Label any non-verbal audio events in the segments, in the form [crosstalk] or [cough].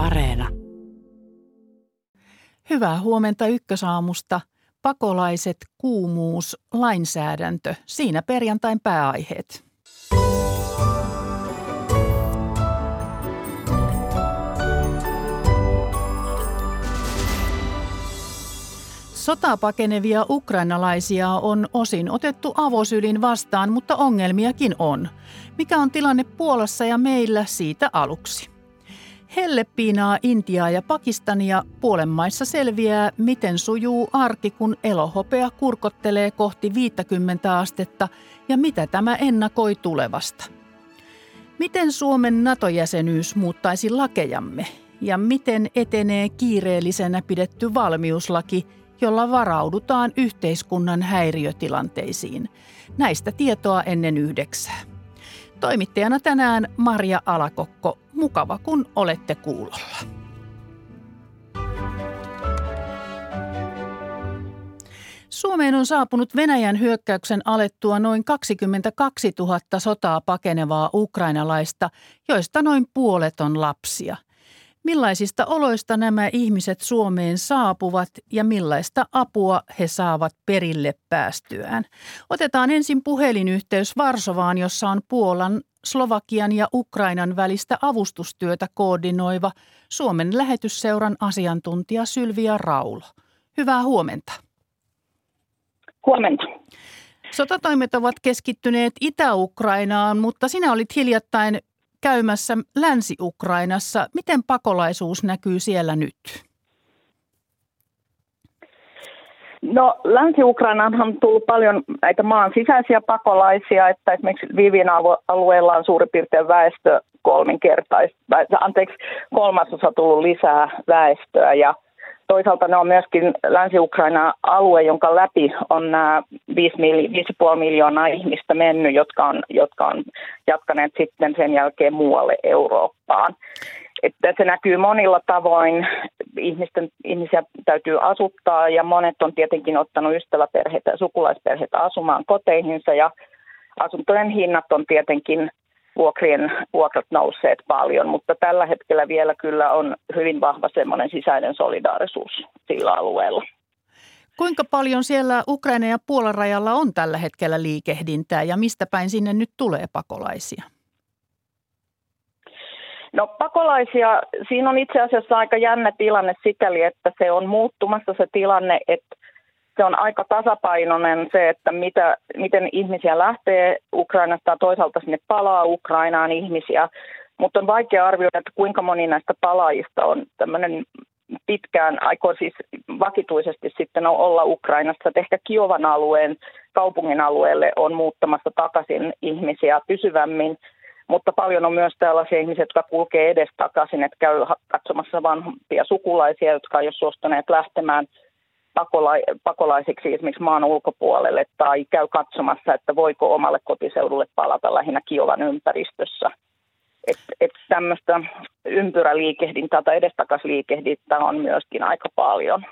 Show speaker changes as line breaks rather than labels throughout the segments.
Areena.
Hyvää huomenta ykkösaamusta. Pakolaiset, kuumuus, lainsäädäntö. Siinä perjantain pääaiheet. Sotaa pakenevia ukrainalaisia on osin otettu avosylin vastaan, mutta ongelmiakin on. Mikä on tilanne Puolassa ja meillä siitä aluksi? Helle piinaa Intiaa ja Pakistania. Puolen maissa selviää, miten sujuu arki, kun elohopea kurkottelee kohti 50 astetta ja mitä tämä ennakoi tulevasta. Miten Suomen NATO-jäsenyys muuttaisi lakejamme ja miten etenee kiireellisenä pidetty valmiuslaki, jolla varaudutaan yhteiskunnan häiriötilanteisiin. Näistä tietoa ennen yhdeksää. Toimittajana tänään Maria Alakokko. Mukava, kun olette kuulolla. Suomeen on saapunut Venäjän hyökkäyksen alettua noin 22 000 sotaa pakenevaa ukrainalaista, joista noin puolet on lapsia – Millaisista oloista nämä ihmiset Suomeen saapuvat ja millaista apua he saavat perille päästyään? Otetaan ensin puhelinyhteys Varsovaan, jossa on Puolan, Slovakian ja Ukrainan välistä avustustyötä koordinoiva Suomen lähetysseuran asiantuntija Sylvia Raulo. Hyvää huomenta.
Huomenta.
Sotatoimet ovat keskittyneet Itä-Ukrainaan, mutta sinä olit hiljattain käymässä Länsi-Ukrainassa. Miten pakolaisuus näkyy siellä nyt?
No Länsi-Ukrainaan on tullut paljon näitä maan sisäisiä pakolaisia, että esimerkiksi Vivin alueella on suurin piirtein väestö kolminkertaista, anteeksi kolmasosa tullut lisää väestöä ja – toisaalta ne on myöskin Länsi-Ukraina alue, jonka läpi on nämä 5,5 miljoonaa ihmistä mennyt, jotka on, jotka on jatkaneet sitten sen jälkeen muualle Eurooppaan. Että se näkyy monilla tavoin. Ihmisten, ihmisiä täytyy asuttaa ja monet on tietenkin ottanut ystäväperheitä ja sukulaisperheitä asumaan koteihinsa ja asuntojen hinnat on tietenkin vuokrien vuokrat nousseet paljon, mutta tällä hetkellä vielä kyllä on hyvin vahva semmoinen sisäinen solidaarisuus sillä alueella.
Kuinka paljon siellä Ukraina ja Puolan rajalla on tällä hetkellä liikehdintää ja mistä päin sinne nyt tulee pakolaisia?
No pakolaisia, siinä on itse asiassa aika jännä tilanne sikäli, että se on muuttumassa se tilanne, että se on aika tasapainoinen se, että mitä, miten ihmisiä lähtee Ukrainasta ja toisaalta sinne palaa Ukrainaan ihmisiä. Mutta on vaikea arvioida, että kuinka moni näistä palaajista on tämmöinen pitkään, aikoo siis vakituisesti sitten olla Ukrainassa. Että ehkä Kiovan alueen, kaupungin alueelle on muuttamassa takaisin ihmisiä pysyvämmin. Mutta paljon on myös tällaisia ihmisiä, jotka kulkee edestakaisin, että käy katsomassa vanhempia sukulaisia, jotka ei ole suostuneet lähtemään – pakola- pakolaisiksi esimerkiksi maan ulkopuolelle tai käy katsomassa, että voiko omalle kotiseudulle palata lähinnä Kiovan ympäristössä. Että et tämmöistä ympyräliikehdintää tai edestakasliikehdintää on myöskin aika paljon.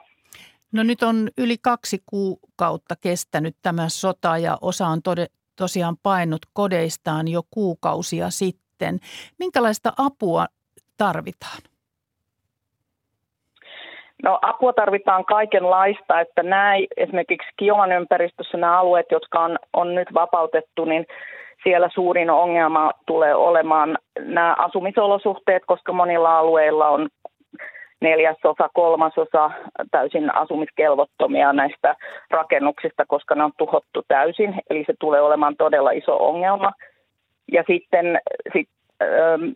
No nyt on yli kaksi kuukautta kestänyt tämä sota ja osa on tode, tosiaan painut kodeistaan jo kuukausia sitten. Minkälaista apua tarvitaan?
No apua tarvitaan kaikenlaista, että nämä esimerkiksi Kiovan ympäristössä nämä alueet, jotka on, on nyt vapautettu, niin siellä suurin ongelma tulee olemaan nämä asumisolosuhteet, koska monilla alueilla on neljäsosa, kolmasosa täysin asumiskelvottomia näistä rakennuksista, koska ne on tuhottu täysin. Eli se tulee olemaan todella iso ongelma. Ja sitten sit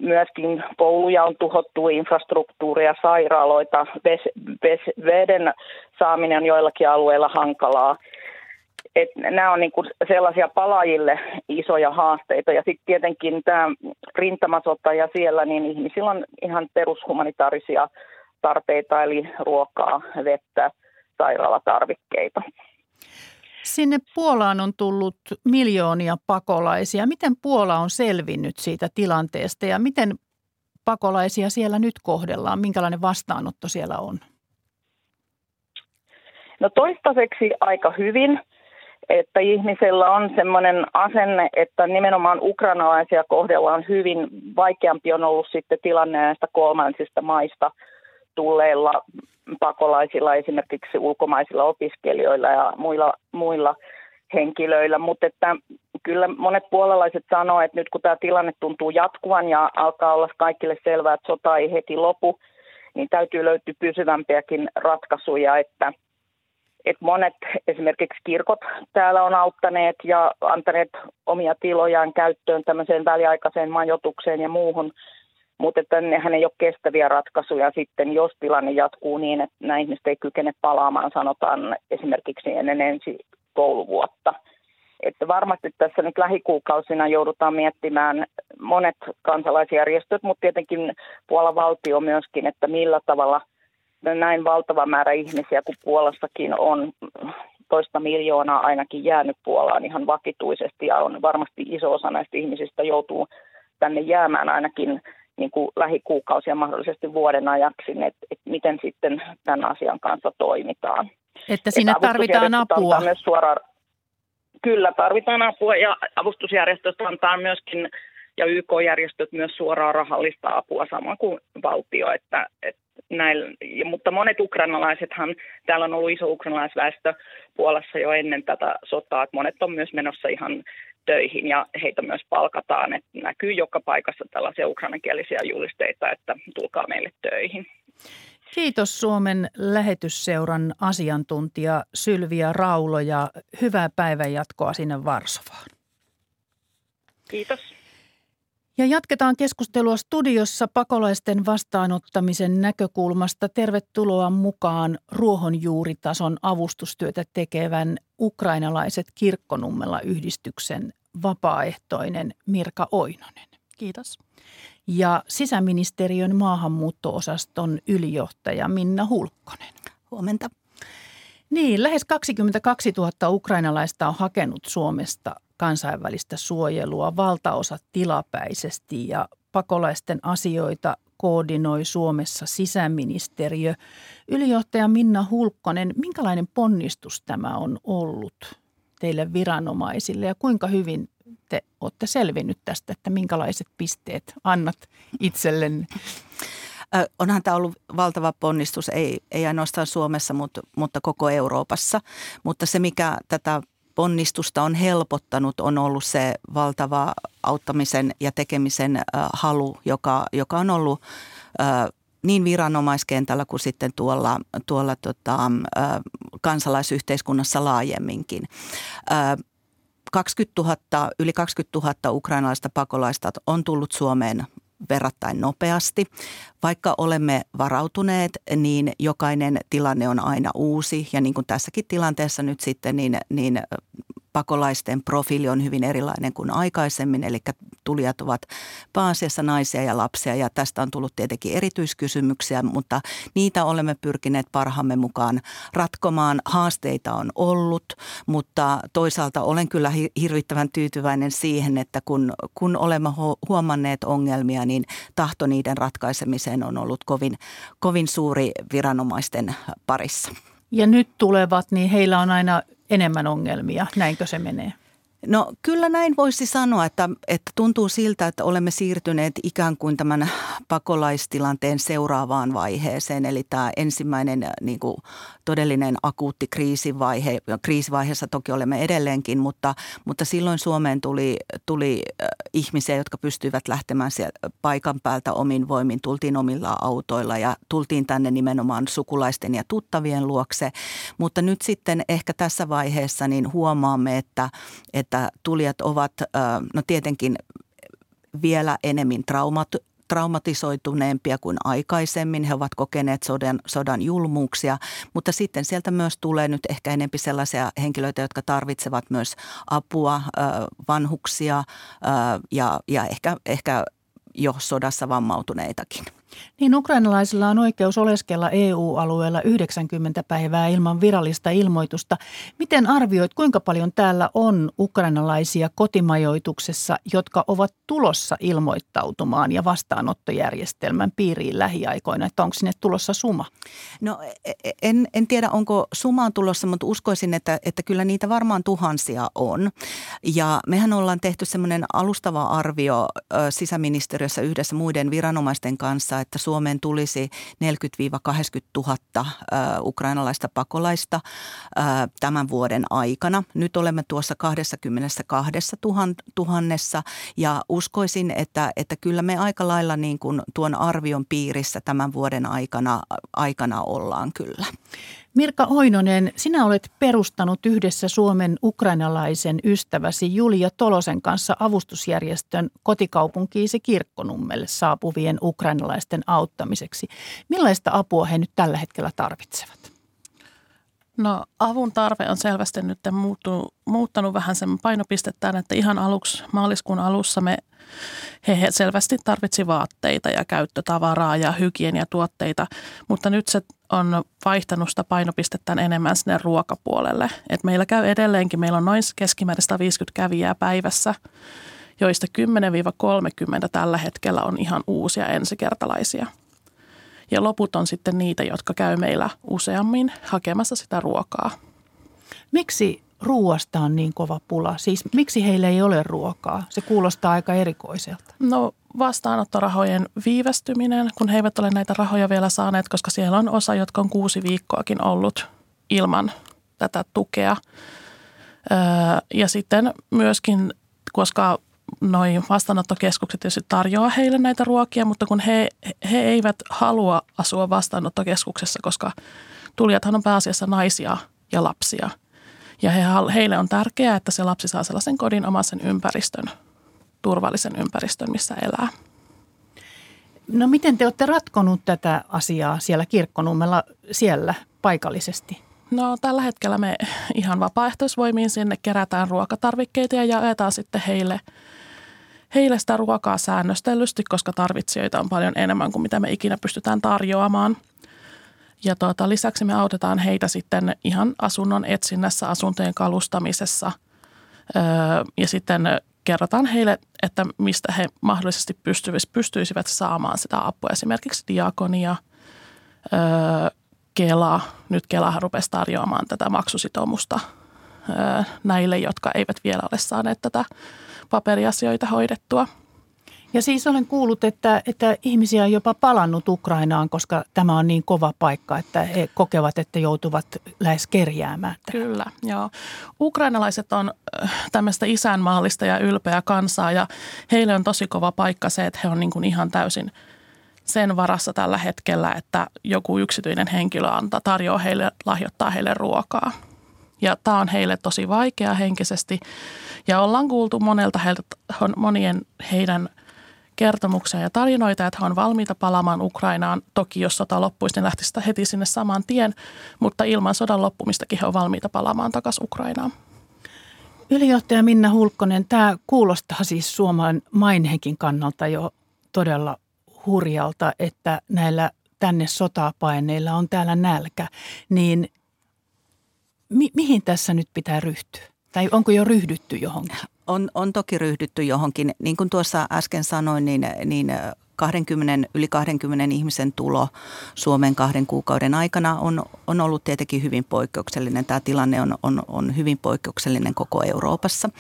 myöskin kouluja on tuhottu, infrastruktuuria, sairaaloita, ves, ves, veden saaminen on joillakin alueilla hankalaa. Et nämä on niinku sellaisia palaajille isoja haasteita. Ja sitten tietenkin tämä rintamasota ja siellä, niin ihmisillä on ihan perushumanitaarisia tarpeita, eli ruokaa, vettä, sairaalatarvikkeita.
Sinne Puolaan on tullut miljoonia pakolaisia. Miten Puola on selvinnyt siitä tilanteesta ja miten pakolaisia siellä nyt kohdellaan? Minkälainen vastaanotto siellä on?
No toistaiseksi aika hyvin. että ihmisellä on sellainen asenne, että nimenomaan ukrainalaisia kohdellaan hyvin. Vaikeampi on ollut sitten tilanne näistä kolmansista maista tulleilla pakolaisilla, esimerkiksi ulkomaisilla opiskelijoilla ja muilla, muilla henkilöillä, mutta että kyllä monet puolalaiset sanoo, että nyt kun tämä tilanne tuntuu jatkuvan ja alkaa olla kaikille selvää, että sota ei heti lopu, niin täytyy löytyä pysyvämpiäkin ratkaisuja, että, että monet esimerkiksi kirkot täällä on auttaneet ja antaneet omia tilojaan käyttöön tämmöiseen väliaikaiseen majoitukseen ja muuhun, mutta että nehän ei ole kestäviä ratkaisuja sitten, jos tilanne jatkuu niin, että nämä ihmiset ei kykene palaamaan, sanotaan esimerkiksi ennen ensi kouluvuotta. Että varmasti tässä nyt lähikuukausina joudutaan miettimään monet kansalaisjärjestöt, mutta tietenkin Puolan valtio myöskin, että millä tavalla näin valtava määrä ihmisiä kuin Puolassakin on toista miljoonaa ainakin jäänyt Puolaan ihan vakituisesti ja on varmasti iso osa näistä ihmisistä joutuu tänne jäämään ainakin niin kuin lähikuukausia mahdollisesti vuoden ajaksi, että, että miten sitten tämän asian kanssa toimitaan.
Että sinne että tarvitaan apua.
Myös suoraan, kyllä, tarvitaan apua ja avustusjärjestöt antaa myöskin ja YK-järjestöt myös suoraa rahallista apua samoin kuin valtio. Että, että näillä, mutta monet ukrainalaisethan, täällä on ollut iso ukrainalaisväestö Puolassa jo ennen tätä sotaa, että monet on myös menossa ihan töihin ja heitä myös palkataan. Että näkyy joka paikassa tällaisia ukrainankielisiä julisteita, että tulkaa meille töihin.
Kiitos Suomen lähetysseuran asiantuntija Sylvia Raulo ja hyvää päivänjatkoa sinne Varsovaan.
Kiitos.
Ja jatketaan keskustelua studiossa pakolaisten vastaanottamisen näkökulmasta. Tervetuloa mukaan ruohonjuuritason avustustyötä tekevän ukrainalaiset kirkkonummella yhdistyksen vapaaehtoinen Mirka Oinonen.
Kiitos.
Ja sisäministeriön maahanmuuttoosaston ylijohtaja Minna Hulkkonen.
Huomenta.
Niin, lähes 22 000 ukrainalaista on hakenut Suomesta kansainvälistä suojelua, valtaosa tilapäisesti ja pakolaisten asioita koordinoi Suomessa sisäministeriö. Ylijohtaja Minna Hulkkonen, minkälainen ponnistus tämä on ollut teille viranomaisille ja kuinka hyvin te olette selvinnyt tästä, että minkälaiset pisteet annat itsellenne?
Onhan tämä ollut valtava ponnistus, ei, ei ainoastaan Suomessa, mutta, mutta koko Euroopassa. Mutta se, mikä tätä ponnistusta on helpottanut, on ollut se valtava auttamisen ja tekemisen halu, joka, joka on ollut niin viranomaiskentällä kuin sitten tuolla, tuolla tota, kansalaisyhteiskunnassa laajemminkin. 20 000, yli 20 000 ukrainalaista pakolaista on tullut Suomeen verrattain nopeasti. Vaikka olemme varautuneet, niin jokainen tilanne on aina uusi ja niin kuin tässäkin tilanteessa nyt sitten, niin, niin pakolaisten profiili on hyvin erilainen kuin aikaisemmin, eli tulijat ovat pääasiassa naisia ja lapsia ja tästä on tullut tietenkin erityiskysymyksiä, mutta niitä olemme pyrkineet parhaamme mukaan ratkomaan. Haasteita on ollut, mutta toisaalta olen kyllä hirvittävän tyytyväinen siihen, että kun, kun olemme huomanneet ongelmia, niin tahto niiden ratkaisemiseen on ollut kovin, kovin suuri viranomaisten parissa.
Ja nyt tulevat, niin heillä on aina enemmän ongelmia. Näinkö se menee?
No kyllä näin voisi sanoa, että, että tuntuu siltä, että olemme siirtyneet ikään kuin tämän pakolaistilanteen seuraavaan vaiheeseen. Eli tämä ensimmäinen niin kuin todellinen akuutti kriisivaihe. Kriisivaiheessa toki olemme edelleenkin, mutta, mutta silloin Suomeen tuli, tuli ihmisiä, jotka pystyivät lähtemään sieltä paikan päältä omin voimin. Tultiin omilla autoilla ja tultiin tänne nimenomaan sukulaisten ja tuttavien luokse. Mutta nyt sitten ehkä tässä vaiheessa niin huomaamme, että, että tulijat ovat no tietenkin vielä enemmän traumat, traumatisoituneempia kuin aikaisemmin. He ovat kokeneet sodan, sodan julmuuksia, mutta sitten sieltä myös tulee nyt ehkä enempi sellaisia henkilöitä, jotka tarvitsevat myös apua, vanhuksia ja, ja ehkä, ehkä jo sodassa vammautuneitakin.
Niin ukrainalaisilla on oikeus oleskella EU-alueella 90 päivää ilman virallista ilmoitusta. Miten arvioit, kuinka paljon täällä on ukrainalaisia kotimajoituksessa, jotka ovat tulossa ilmoittautumaan ja vastaanottojärjestelmän piiriin lähiaikoina? Että onko sinne tulossa suma?
No e, e, en, en tiedä, onko sumaan tulossa, mutta uskoisin, että, että kyllä niitä varmaan tuhansia on. Ja mehän ollaan tehty semmoinen alustava arvio sisäministeriössä yhdessä muiden viranomaisten kanssa, että Suomeen tulisi 40-80 000 ukrainalaista pakolaista tämän vuoden aikana. Nyt olemme tuossa 22 tuhannessa ja uskoisin, että, että kyllä me aika lailla niin kuin tuon arvion piirissä tämän vuoden aikana, aikana ollaan kyllä.
Mirka Oinonen, sinä olet perustanut yhdessä Suomen ukrainalaisen ystäväsi Julia Tolosen kanssa avustusjärjestön kotikaupunkiisi Kirkkonummelle saapuvien ukrainalaisten auttamiseksi. Millaista apua he nyt tällä hetkellä tarvitsevat?
No avun tarve on selvästi nyt muuttunut, muuttanut vähän sen painopistetään, että ihan aluksi, maaliskuun alussa me he selvästi tarvitsi vaatteita ja käyttötavaraa ja hygieniatuotteita, mutta nyt se on vaihtanut sitä painopistettä enemmän sinne ruokapuolelle. Et meillä käy edelleenkin, meillä on noin keskimäärin 150 kävijää päivässä, joista 10-30 tällä hetkellä on ihan uusia ensikertalaisia. Ja loput on sitten niitä, jotka käy meillä useammin hakemassa sitä ruokaa.
Miksi ruoasta on niin kova pula? Siis miksi heillä ei ole ruokaa? Se kuulostaa aika erikoiselta.
No vastaanottorahojen viivästyminen, kun he eivät ole näitä rahoja vielä saaneet, koska siellä on osa, jotka on kuusi viikkoakin ollut ilman tätä tukea. Ja sitten myöskin, koska noin vastaanottokeskukset tietysti tarjoaa heille näitä ruokia, mutta kun he, he eivät halua asua vastaanottokeskuksessa, koska tulijathan on pääasiassa naisia ja lapsia – ja he, heille on tärkeää, että se lapsi saa sellaisen kodinomaisen ympäristön, turvallisen ympäristön, missä elää.
No miten te olette ratkonut tätä asiaa siellä kirkkonummella siellä paikallisesti?
No tällä hetkellä me ihan vapaaehtoisvoimiin sinne kerätään ruokatarvikkeita ja jaetaan sitten heille, heille sitä ruokaa säännöstellysti, koska tarvitsijoita on paljon enemmän kuin mitä me ikinä pystytään tarjoamaan – ja tuota, lisäksi me autetaan heitä sitten ihan asunnon etsinnässä, asuntojen kalustamisessa. Öö, ja sitten kerrotaan heille, että mistä he mahdollisesti pystyisivät saamaan sitä apua. Esimerkiksi diakonia, öö, Kela, nyt Kelahan rupesi tarjoamaan tätä maksusitoumusta öö, näille, jotka eivät vielä ole saaneet tätä paperiasioita hoidettua –
ja siis olen kuullut, että, että ihmisiä on jopa palannut Ukrainaan, koska tämä on niin kova paikka, että he kokevat, että joutuvat lähes kerjäämään.
Tähän. Kyllä, joo. Ukrainalaiset on äh, tämmöistä isänmaallista ja ylpeä kansaa ja heille on tosi kova paikka se, että he on niin kuin ihan täysin sen varassa tällä hetkellä, että joku yksityinen henkilö antaa, tarjoaa heille, lahjoittaa heille ruokaa. Ja tämä on heille tosi vaikea henkisesti. Ja ollaan kuultu monelta heiltä, monien heidän – kertomuksia ja tarinoita, että he on valmiita palaamaan Ukrainaan. Toki jos sota loppuisi, niin lähtisi heti sinne saman tien, mutta ilman sodan loppumistakin he on valmiita palaamaan takaisin Ukrainaan.
Ylijohtaja Minna Hulkkonen, tämä kuulostaa siis Suomen mainhenkin kannalta jo todella hurjalta, että näillä tänne sotaa paineilla on täällä nälkä. Niin mi- mihin tässä nyt pitää ryhtyä? Tai onko jo ryhdytty johonkin?
On, on toki ryhdytty johonkin. Niin kuin tuossa äsken sanoin, niin, niin 20, yli 20 ihmisen tulo Suomen kahden kuukauden aikana on, on ollut tietenkin hyvin poikkeuksellinen. Tämä tilanne on, on, on hyvin poikkeuksellinen koko Euroopassa.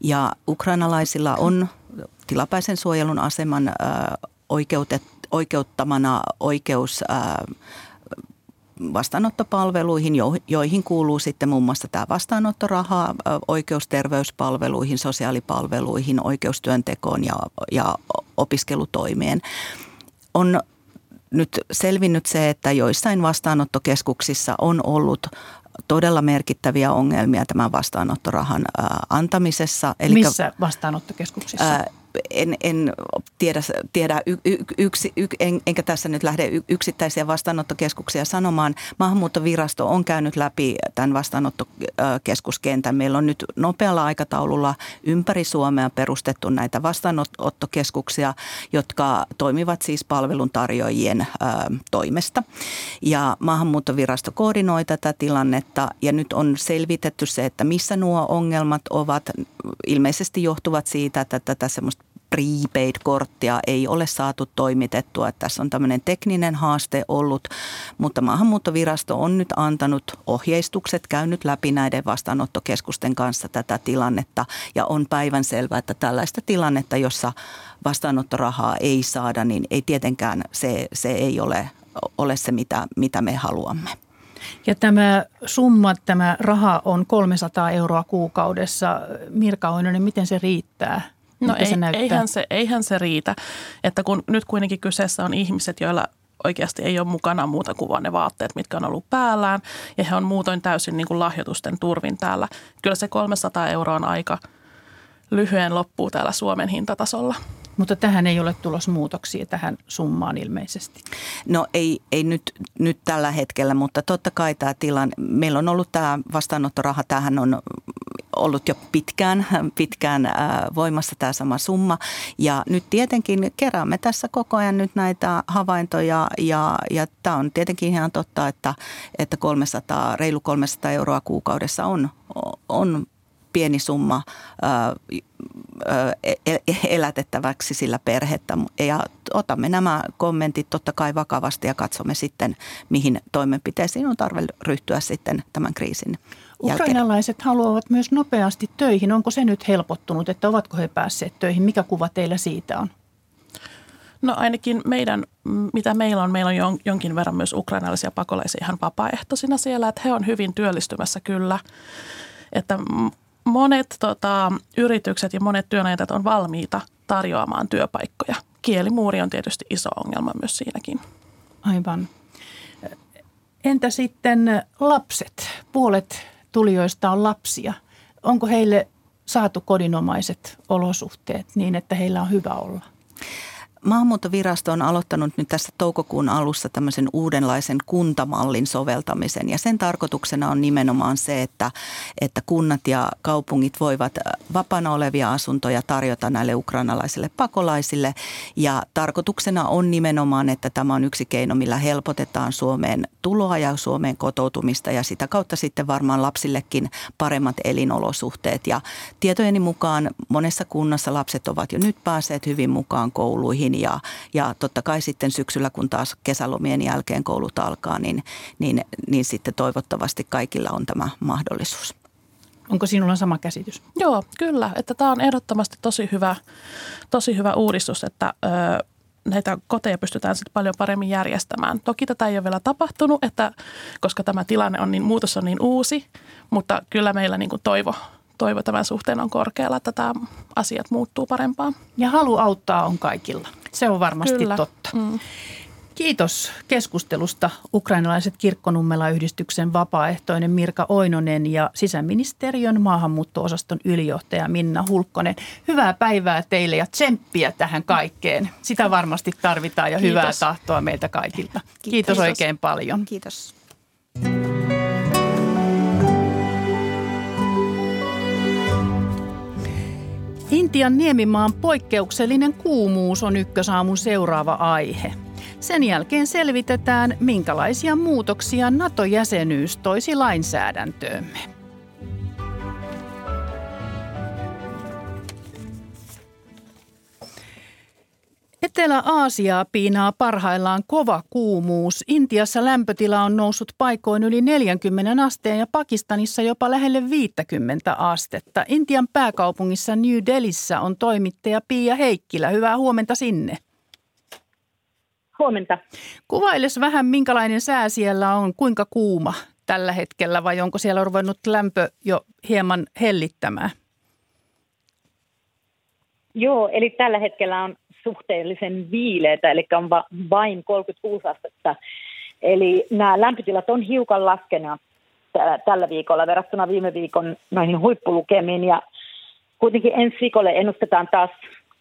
Ja ukrainalaisilla on tilapäisen suojelun aseman äh, oikeutet, oikeuttamana oikeus vastaanottopalveluihin, joihin kuuluu sitten muun muassa tämä vastaanottoraha, oikeus terveyspalveluihin, sosiaalipalveluihin, oikeustyöntekoon ja, ja opiskelutoimeen. On nyt selvinnyt se, että joissain vastaanottokeskuksissa on ollut todella merkittäviä ongelmia tämän vastaanottorahan antamisessa.
Eli Missä vastaanottokeskuksissa?
En, en tiedä, tiedä y, y, yksi, y, en, enkä tässä nyt lähde yksittäisiä vastaanottokeskuksia sanomaan. Maahanmuuttovirasto on käynyt läpi tämän vastaanottokeskuskentän. Meillä on nyt nopealla aikataululla ympäri Suomea perustettu näitä vastaanottokeskuksia, jotka toimivat siis palveluntarjoajien ö, toimesta. Ja maahanmuuttovirasto koordinoi tätä tilannetta ja nyt on selvitetty se, että missä nuo ongelmat ovat. Ilmeisesti johtuvat siitä, että tätä semmoista prepaid-korttia ei ole saatu toimitettua. Tässä on tämmöinen tekninen haaste ollut, mutta maahanmuuttovirasto on nyt antanut ohjeistukset, käynyt läpi näiden vastaanottokeskusten kanssa tätä tilannetta ja on päivän selvää, että tällaista tilannetta, jossa vastaanottorahaa ei saada, niin ei tietenkään se, se ei ole, ole se, mitä, mitä me haluamme.
Ja tämä summa, tämä raha on 300 euroa kuukaudessa. Mirka Oinonen, miten se riittää?
No ei, se eihän, se, eihän se riitä, että kun nyt kuitenkin kyseessä on ihmiset, joilla oikeasti ei ole mukana muuta kuin vain ne vaatteet, mitkä on ollut päällään. Ja he on muutoin täysin niin kuin lahjoitusten turvin täällä. Kyllä se 300 euroa on aika lyhyen loppuu täällä Suomen hintatasolla.
Mutta tähän ei ole tulos muutoksia tähän summaan ilmeisesti.
No ei, ei nyt, nyt tällä hetkellä, mutta totta kai tämä tilanne, meillä on ollut tämä vastaanottoraha, tähän on ollut jo pitkään, pitkään voimassa tämä sama summa. Ja nyt tietenkin keräämme tässä koko ajan nyt näitä havaintoja ja, ja tämä on tietenkin ihan totta, että, että 300, reilu 300 euroa kuukaudessa on, on pieni summa e, e, elätettäväksi sillä perhettä. Ja otamme nämä kommentit totta kai vakavasti ja katsomme sitten, mihin toimenpiteisiin on tarve ryhtyä sitten tämän kriisin.
Ukrainalaiset haluavat myös nopeasti töihin. Onko se nyt helpottunut, että ovatko he päässeet töihin? Mikä kuva teillä siitä on?
No ainakin meidän, mitä meillä on, meillä on jonkin verran myös ukrainalaisia pakolaisia ihan vapaaehtoisina siellä, että he on hyvin työllistymässä kyllä. Että monet tota, yritykset ja monet työnantajat on valmiita tarjoamaan työpaikkoja. Kielimuuri on tietysti iso ongelma myös siinäkin.
Aivan. Entä sitten lapset? Puolet tulijoista on lapsia. Onko heille saatu kodinomaiset olosuhteet niin, että heillä on hyvä olla?
Maahanmuuttovirasto on aloittanut nyt tässä toukokuun alussa tämmöisen uudenlaisen kuntamallin soveltamisen. Ja sen tarkoituksena on nimenomaan se, että, että kunnat ja kaupungit voivat vapaana olevia asuntoja tarjota näille ukrainalaisille pakolaisille. Ja tarkoituksena on nimenomaan, että tämä on yksi keino, millä helpotetaan Suomeen tuloa ja Suomeen kotoutumista. Ja sitä kautta sitten varmaan lapsillekin paremmat elinolosuhteet. Ja tietojeni mukaan monessa kunnassa lapset ovat jo nyt päässeet hyvin mukaan kouluihin ja, ja totta kai sitten syksyllä, kun taas kesälomien jälkeen koulut alkaa, niin, niin, niin sitten toivottavasti kaikilla on tämä mahdollisuus.
Onko sinulla sama käsitys?
Joo, kyllä. Että tämä on ehdottomasti tosi hyvä, tosi hyvä uudistus, että ö, näitä koteja pystytään sitten paljon paremmin järjestämään. Toki tätä ei ole vielä tapahtunut, että, koska tämä tilanne on niin, muutos on niin uusi, mutta kyllä meillä niin kuin toivo, toivo tämän suhteen on korkealla, että tämä asiat muuttuu parempaan.
Ja halu auttaa on kaikilla. Se on varmasti Kyllä. totta. Mm. Kiitos keskustelusta ukrainalaiset kirkkonummela-yhdistyksen vapaaehtoinen Mirka Oinonen ja sisäministeriön maahanmuutto-osaston ylijohtaja Minna Hulkkonen. Hyvää päivää teille ja tsemppiä tähän kaikkeen. Sitä varmasti tarvitaan ja Kiitos. hyvää tahtoa meiltä kaikilta. Kiitos, Kiitos oikein paljon.
Kiitos.
Intian niemimaan poikkeuksellinen kuumuus on ykkösaamun seuraava aihe. Sen jälkeen selvitetään, minkälaisia muutoksia NATO-jäsenyys toisi lainsäädäntöömme. Etelä-Aasiaa piinaa parhaillaan kova kuumuus. Intiassa lämpötila on noussut paikoin yli 40 asteen ja Pakistanissa jopa lähelle 50 astetta. Intian pääkaupungissa New Delhissä on toimittaja Pia Heikkilä. Hyvää huomenta sinne.
Huomenta.
Kuvailes vähän, minkälainen sää siellä on, kuinka kuuma tällä hetkellä vai onko siellä ruvennut lämpö jo hieman hellittämään?
Joo, eli tällä hetkellä on suhteellisen viileitä, eli on va- vain 36 astetta. Eli nämä lämpötilat on hiukan laskenut tällä viikolla verrattuna viime viikon noihin huippulukemiin ja kuitenkin ensi viikolle ennustetaan taas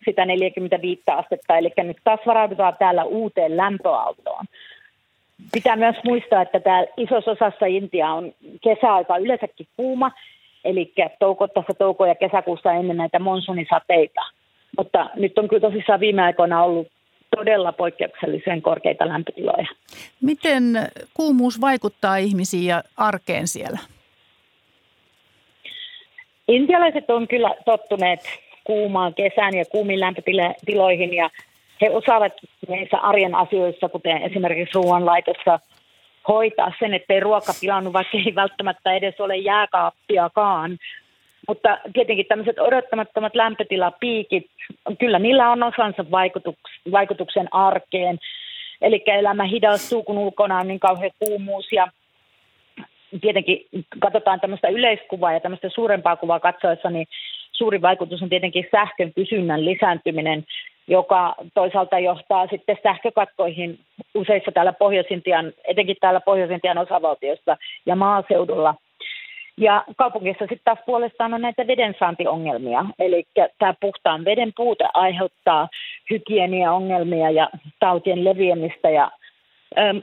sitä 45 astetta, eli nyt taas varaudutaan täällä uuteen lämpöaaltoon. Pitää myös muistaa, että täällä isossa osassa Intia on kesäaika yleensäkin kuuma, eli touko, tässä touko- ja kesäkuussa ennen näitä monsunisateita. Mutta nyt on kyllä tosissaan viime aikoina ollut todella poikkeuksellisen korkeita lämpötiloja.
Miten kuumuus vaikuttaa ihmisiin ja arkeen siellä?
Intialaiset on kyllä tottuneet kuumaan kesään ja kuumiin lämpötiloihin ja he osaavat näissä arjen asioissa, kuten esimerkiksi ruoanlaitossa, hoitaa sen, ettei ruoka pilannut, vaikka ei välttämättä edes ole jääkaappiakaan. Mutta tietenkin tämmöiset odottamattomat lämpötilapiikit, kyllä niillä on osansa vaikutuks- vaikutuksen arkeen. Eli elämä hidastuu, kun ulkona on niin kauhean kuumuus ja tietenkin katsotaan tämmöistä yleiskuvaa ja tämmöistä suurempaa kuvaa katsoessa, niin suuri vaikutus on tietenkin sähkön kysynnän lisääntyminen, joka toisaalta johtaa sitten sähkökatkoihin useissa täällä Pohjois-Intian, etenkin täällä Pohjois-Intian osavaltiossa ja maaseudulla. Ja kaupungissa sitten taas puolestaan on näitä vedensaantiongelmia, eli tämä puhtaan veden puute aiheuttaa hygieniaongelmia ja tautien leviämistä ja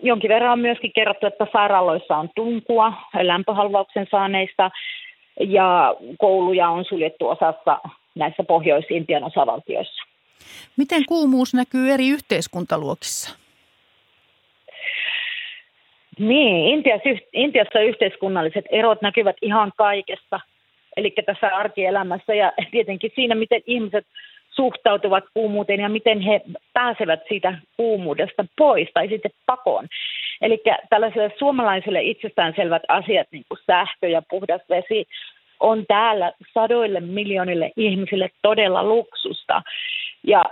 Jonkin verran on myöskin kerrottu, että sairaaloissa on tunkua lämpöhalvauksen saaneista ja kouluja on suljettu osassa näissä Pohjois-Intian osavaltioissa.
Miten kuumuus näkyy eri yhteiskuntaluokissa?
Niin, Intiassa, Intiassa yhteiskunnalliset erot näkyvät ihan kaikessa. Eli tässä arkielämässä ja tietenkin siinä, miten ihmiset suhtautuvat kuumuuteen ja miten he pääsevät siitä kuumuudesta pois tai sitten pakoon. Eli tällaisille suomalaisille itsestäänselvät asiat, niin kuin sähkö ja puhdas vesi, on täällä sadoille miljoonille ihmisille todella luksusta. Ja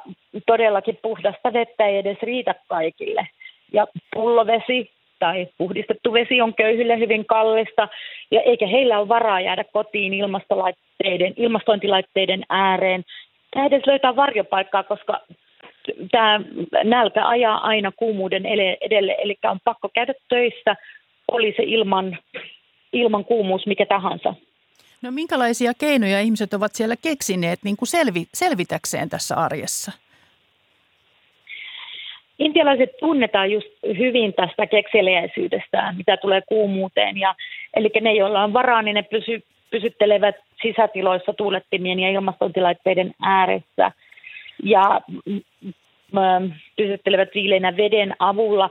todellakin puhdasta vettä ei edes riitä kaikille. Ja pullovesi tai puhdistettu vesi on köyhille hyvin kallista, ja eikä heillä ole varaa jäädä kotiin ilmastolaitteiden, ilmastointilaitteiden ääreen tai edes löytää varjopaikkaa, koska tämä nälkä ajaa aina kuumuuden edelle, eli on pakko käydä töissä, oli se ilman, ilman kuumuus mikä tahansa.
No minkälaisia keinoja ihmiset ovat siellä keksineet niin kuin selvi, selvitäkseen tässä arjessa?
Intialaiset tunnetaan just hyvin tästä kekseliäisyydestään, mitä tulee kuumuuteen. Ja, eli ne, joilla on varaa, niin ne pysy, pysyttelevät sisätiloissa tuulettimien ja ilmastointilaitteiden ääressä ja mm, mm, pysyttelevät viileinä veden avulla.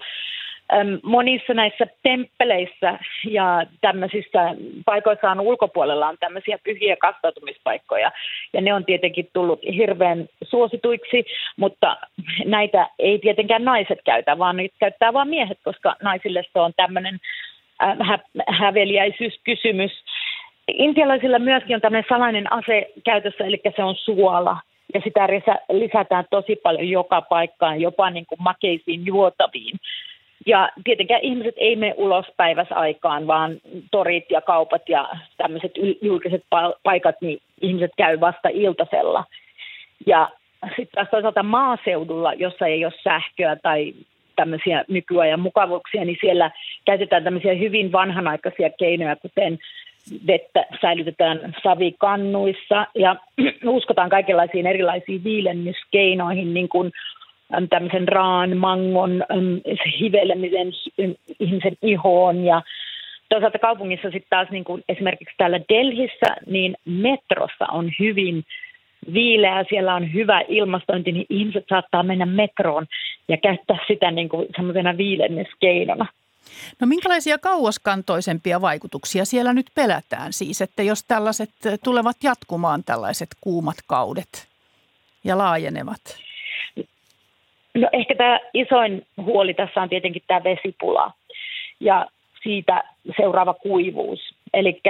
Monissa näissä temppeleissä ja tämmöisissä paikoissaan ulkopuolella on tämmöisiä pyhiä kastautumispaikkoja. Ja ne on tietenkin tullut hirveän suosituiksi, mutta näitä ei tietenkään naiset käytä, vaan niitä käyttää vain miehet, koska naisille se on tämmöinen hä- häveliäisyyskysymys. Intialaisilla myöskin on tämmöinen salainen ase käytössä, eli se on suola. Ja sitä lisätään tosi paljon joka paikkaan, jopa niin kuin makeisiin juotaviin. Ja tietenkään ihmiset ei mene ulos päiväsaikaan, vaan torit ja kaupat ja tämmöiset julkiset paikat, niin ihmiset käy vasta iltasella. Ja sitten taas toisaalta maaseudulla, jossa ei ole sähköä tai tämmöisiä nykyajan mukavuuksia, niin siellä käytetään tämmöisiä hyvin vanhanaikaisia keinoja, kuten vettä säilytetään savikannuissa ja [clears throat] uskotaan kaikenlaisiin erilaisiin viilennyskeinoihin, niin kuin tämmöisen raan, mangon, hivelemisen ihmisen ihoon ja toisaalta kaupungissa sitten taas niin kuin esimerkiksi täällä Delhissä, niin metrossa on hyvin viileä, siellä on hyvä ilmastointi, niin ihmiset saattaa mennä metroon ja käyttää sitä niin kuin semmoisena viilennyskeinona.
No minkälaisia kauaskantoisempia vaikutuksia siellä nyt pelätään siis, että jos tällaiset tulevat jatkumaan tällaiset kuumat kaudet ja laajenevat?
No ehkä tämä isoin huoli tässä on tietenkin tämä vesipula ja siitä seuraava kuivuus. Eli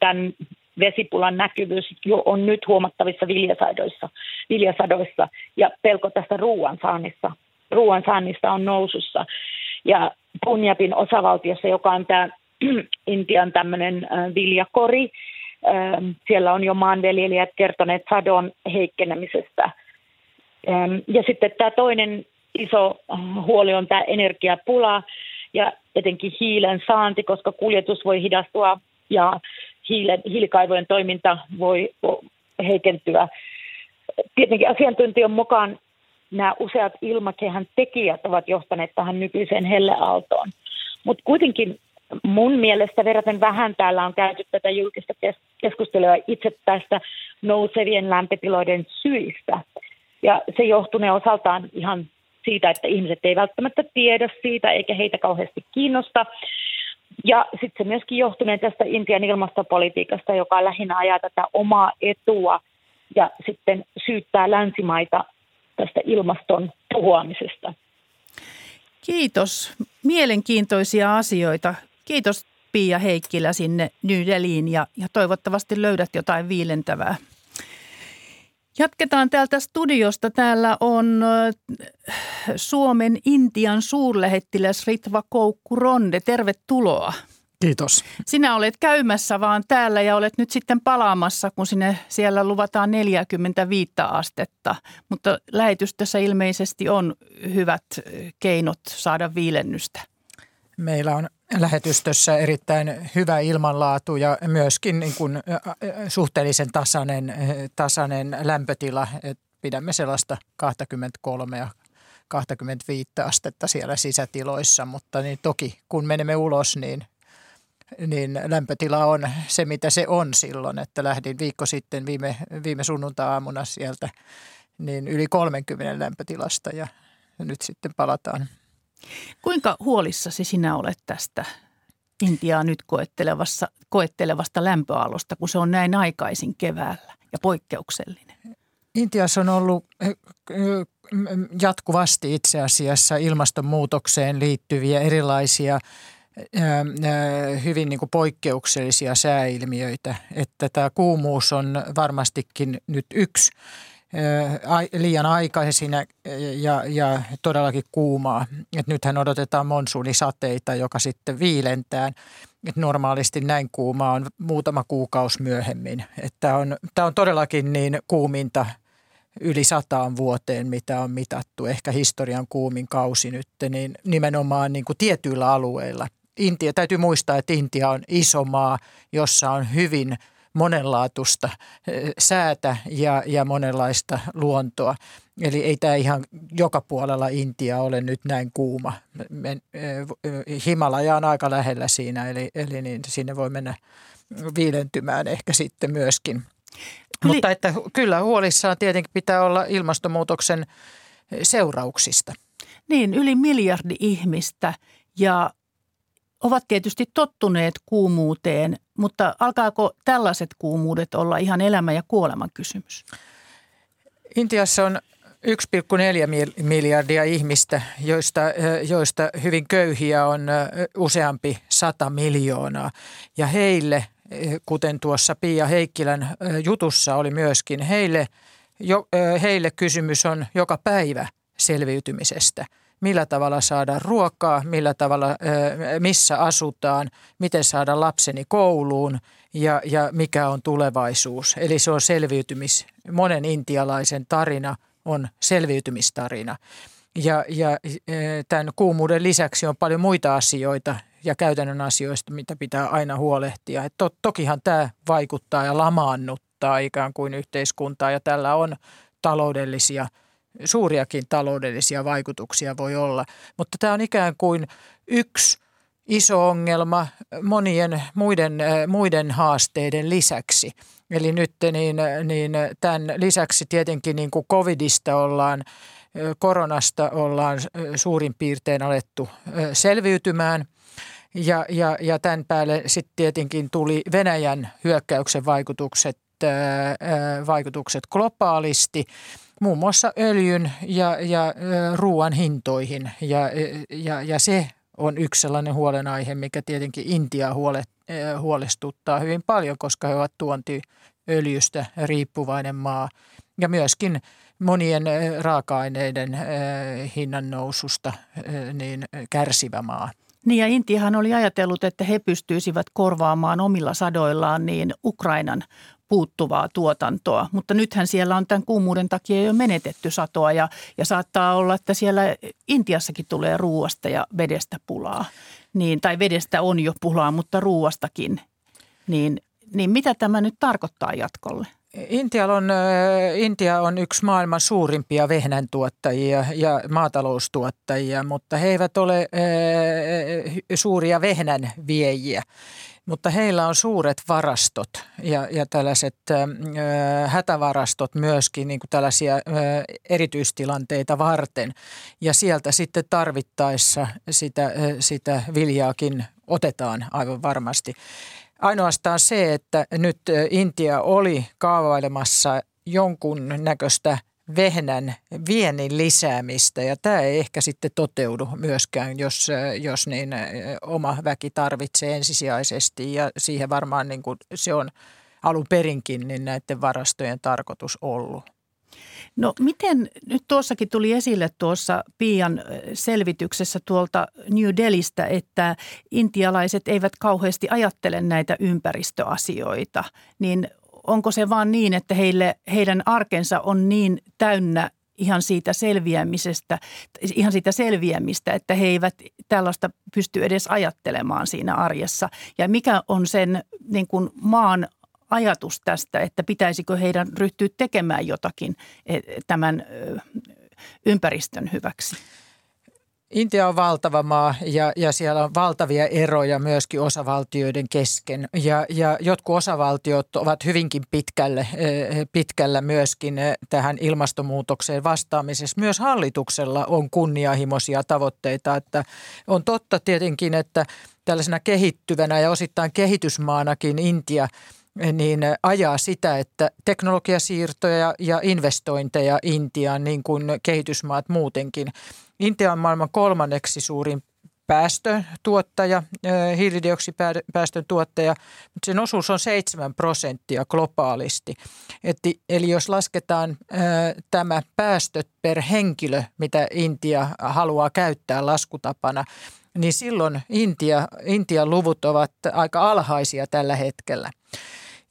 tämän vesipulan näkyvyys jo on nyt huomattavissa viljasadoissa, viljasadoissa ja pelko tästä ruoansaannista, ruoansaannista on nousussa. Ja Punjabin osavaltiossa, joka on tämä [clears throat] Intian tämmöinen viljakori, siellä on jo maanviljelijät kertoneet sadon heikkenemisestä. Ja sitten tämä toinen iso huoli on tämä energiapula ja etenkin hiilen saanti, koska kuljetus voi hidastua ja hiilen, hiilikaivojen toiminta voi heikentyä. Tietenkin asiantuntijan mukaan nämä useat ilmakehän tekijät ovat johtaneet tähän nykyiseen helleaaltoon. Mutta kuitenkin mun mielestä verraten vähän täällä on käyty tätä julkista keskustelua itse tästä nousevien lämpötiloiden syistä. Ja se johtunee osaltaan ihan siitä, että ihmiset ei välttämättä tiedä siitä eikä heitä kauheasti kiinnosta. Ja sitten se myöskin johtunee tästä Intian ilmastopolitiikasta, joka lähinnä ajaa tätä omaa etua ja sitten syyttää länsimaita tästä ilmaston tuhoamisesta.
Kiitos. Mielenkiintoisia asioita. Kiitos Pia Heikkilä sinne New Delhiin ja, ja toivottavasti löydät jotain viilentävää. Jatketaan täältä studiosta. Täällä on Suomen Intian suurlähettiläs Ritva Koukku-Ronde. Tervetuloa.
Kiitos.
Sinä olet käymässä vaan täällä ja olet nyt sitten palaamassa, kun sinne siellä luvataan 45 astetta. Mutta lähetystössä ilmeisesti on hyvät keinot saada viilennystä.
Meillä on lähetystössä erittäin hyvä ilmanlaatu ja myöskin niin kuin suhteellisen tasainen, tasainen lämpötila. Et pidämme sellaista 23 ja 25 astetta siellä sisätiloissa, mutta niin toki kun menemme ulos, niin niin lämpötila on se, mitä se on silloin. Että lähdin viikko sitten viime, viime sunnuntai-aamuna sieltä niin yli 30 lämpötilasta ja nyt sitten palataan.
Kuinka huolissasi sinä olet tästä Intiaa nyt koettelevassa, koettelevasta lämpöalosta, kun se on näin aikaisin keväällä ja poikkeuksellinen?
Intiassa on ollut eh, eh, jatkuvasti itse asiassa ilmastonmuutokseen liittyviä erilaisia hyvin niin kuin poikkeuksellisia sääilmiöitä, että tämä kuumuus on varmastikin nyt yksi liian aikaisin ja, ja todellakin kuumaa. Et nythän odotetaan monsuunisateita, joka sitten viilentää. Et normaalisti näin kuumaa on muutama kuukausi myöhemmin. Tämä on, on todellakin niin kuuminta yli sataan vuoteen, mitä on mitattu, ehkä historian kuumin kausi nyt, niin nimenomaan niin kuin tietyillä alueilla – Intia, täytyy muistaa, että Intia on iso maa, jossa on hyvin monenlaatuista säätä ja, ja monenlaista luontoa. Eli ei tämä ihan joka puolella Intia ole nyt näin kuuma. Himalaja on aika lähellä siinä, eli, eli niin sinne voi mennä viilentymään ehkä sitten myöskin. Eli... Mutta että kyllä huolissaan tietenkin pitää olla ilmastonmuutoksen seurauksista.
Niin, yli miljardi ihmistä ja ovat tietysti tottuneet kuumuuteen, mutta alkaako tällaiset kuumuudet olla ihan elämä- ja kuoleman kysymys?
Intiassa on 1,4 miljardia ihmistä, joista, joista hyvin köyhiä on useampi sata miljoonaa. Ja heille, kuten tuossa Pia Heikkilän jutussa oli myöskin, heille, jo, heille kysymys on joka päivä selviytymisestä – millä tavalla saada ruokaa, millä tavalla, missä asutaan, miten saada lapseni kouluun ja, ja mikä on tulevaisuus. Eli se on selviytymis, monen intialaisen tarina on selviytymistarina. Ja, ja tämän kuumuuden lisäksi on paljon muita asioita ja käytännön asioista, mitä pitää aina huolehtia. Et to, tokihan tämä vaikuttaa ja lamaannuttaa ikään kuin yhteiskuntaa ja tällä on taloudellisia – suuriakin taloudellisia vaikutuksia voi olla. Mutta tämä on ikään kuin yksi iso ongelma monien muiden, muiden haasteiden lisäksi. Eli nyt niin, niin tämän lisäksi tietenkin niin kuin covidista ollaan, koronasta ollaan suurin piirtein alettu selviytymään – ja, ja, ja tämän päälle sitten tietenkin tuli Venäjän hyökkäyksen vaikutukset, vaikutukset globaalisti muun muassa öljyn ja, ja ruoan hintoihin. Ja, ja, ja se on yksi sellainen huolenaihe, mikä tietenkin Intia huole, huolestuttaa hyvin paljon, koska he ovat tuontiöljystä riippuvainen maa. Ja myöskin monien raaka-aineiden hinnan noususta niin kärsivä maa.
Niin ja Intiahan oli ajatellut, että he pystyisivät korvaamaan omilla sadoillaan niin Ukrainan puuttuvaa tuotantoa. Mutta nythän siellä on tämän kuumuuden takia jo menetetty satoa ja, ja saattaa olla, että siellä Intiassakin tulee ruuasta ja vedestä pulaa. Niin, tai vedestä on jo pulaa, mutta ruuastakin. Niin, niin mitä tämä nyt tarkoittaa jatkolle?
Intia on, Intia on yksi maailman suurimpia vehnäntuottajia ja maataloustuottajia, mutta he eivät ole suuria vehnän viejiä. Mutta heillä on suuret varastot ja, ja tällaiset äh, hätävarastot myöskin niin kuin tällaisia äh, erityistilanteita varten. Ja sieltä sitten tarvittaessa sitä, sitä viljaakin otetaan aivan varmasti. Ainoastaan se, että nyt Intia oli kaavailemassa jonkun näköistä vehnän viennin lisäämistä ja tämä ei ehkä sitten toteudu myöskään, jos, jos niin oma väki tarvitsee ensisijaisesti ja siihen varmaan niin kuin se on alun perinkin niin näiden varastojen tarkoitus ollut.
No miten, nyt tuossakin tuli esille tuossa Pian selvityksessä tuolta New Delistä, että intialaiset eivät kauheasti ajattele näitä ympäristöasioita, niin onko se vaan niin, että heille, heidän arkensa on niin täynnä ihan siitä selviämisestä, ihan siitä selviämistä, että he eivät tällaista pysty edes ajattelemaan siinä arjessa. Ja mikä on sen niin kuin maan ajatus tästä, että pitäisikö heidän ryhtyä tekemään jotakin e, tämän ympäristön hyväksi?
Intia on valtava maa ja, ja siellä on valtavia eroja myöskin osavaltioiden kesken. Ja, ja jotkut osavaltiot ovat hyvinkin pitkälle, eh, pitkällä myöskin eh, tähän ilmastonmuutokseen vastaamisessa. Myös hallituksella on kunnianhimoisia tavoitteita. Että on totta tietenkin, että tällaisena kehittyvänä ja osittain kehitysmaanakin Intia – niin ajaa sitä, että teknologiasiirtoja ja investointeja Intiaan niin kuin kehitysmaat muutenkin. Intia on maailman kolmanneksi suurin päästötuottaja, hiilidioksidipäästön tuottaja, mutta sen osuus on 7 prosenttia globaalisti. Et, eli jos lasketaan tämä päästöt per henkilö, mitä Intia haluaa käyttää laskutapana, niin silloin Intia, Intian luvut ovat aika alhaisia tällä hetkellä.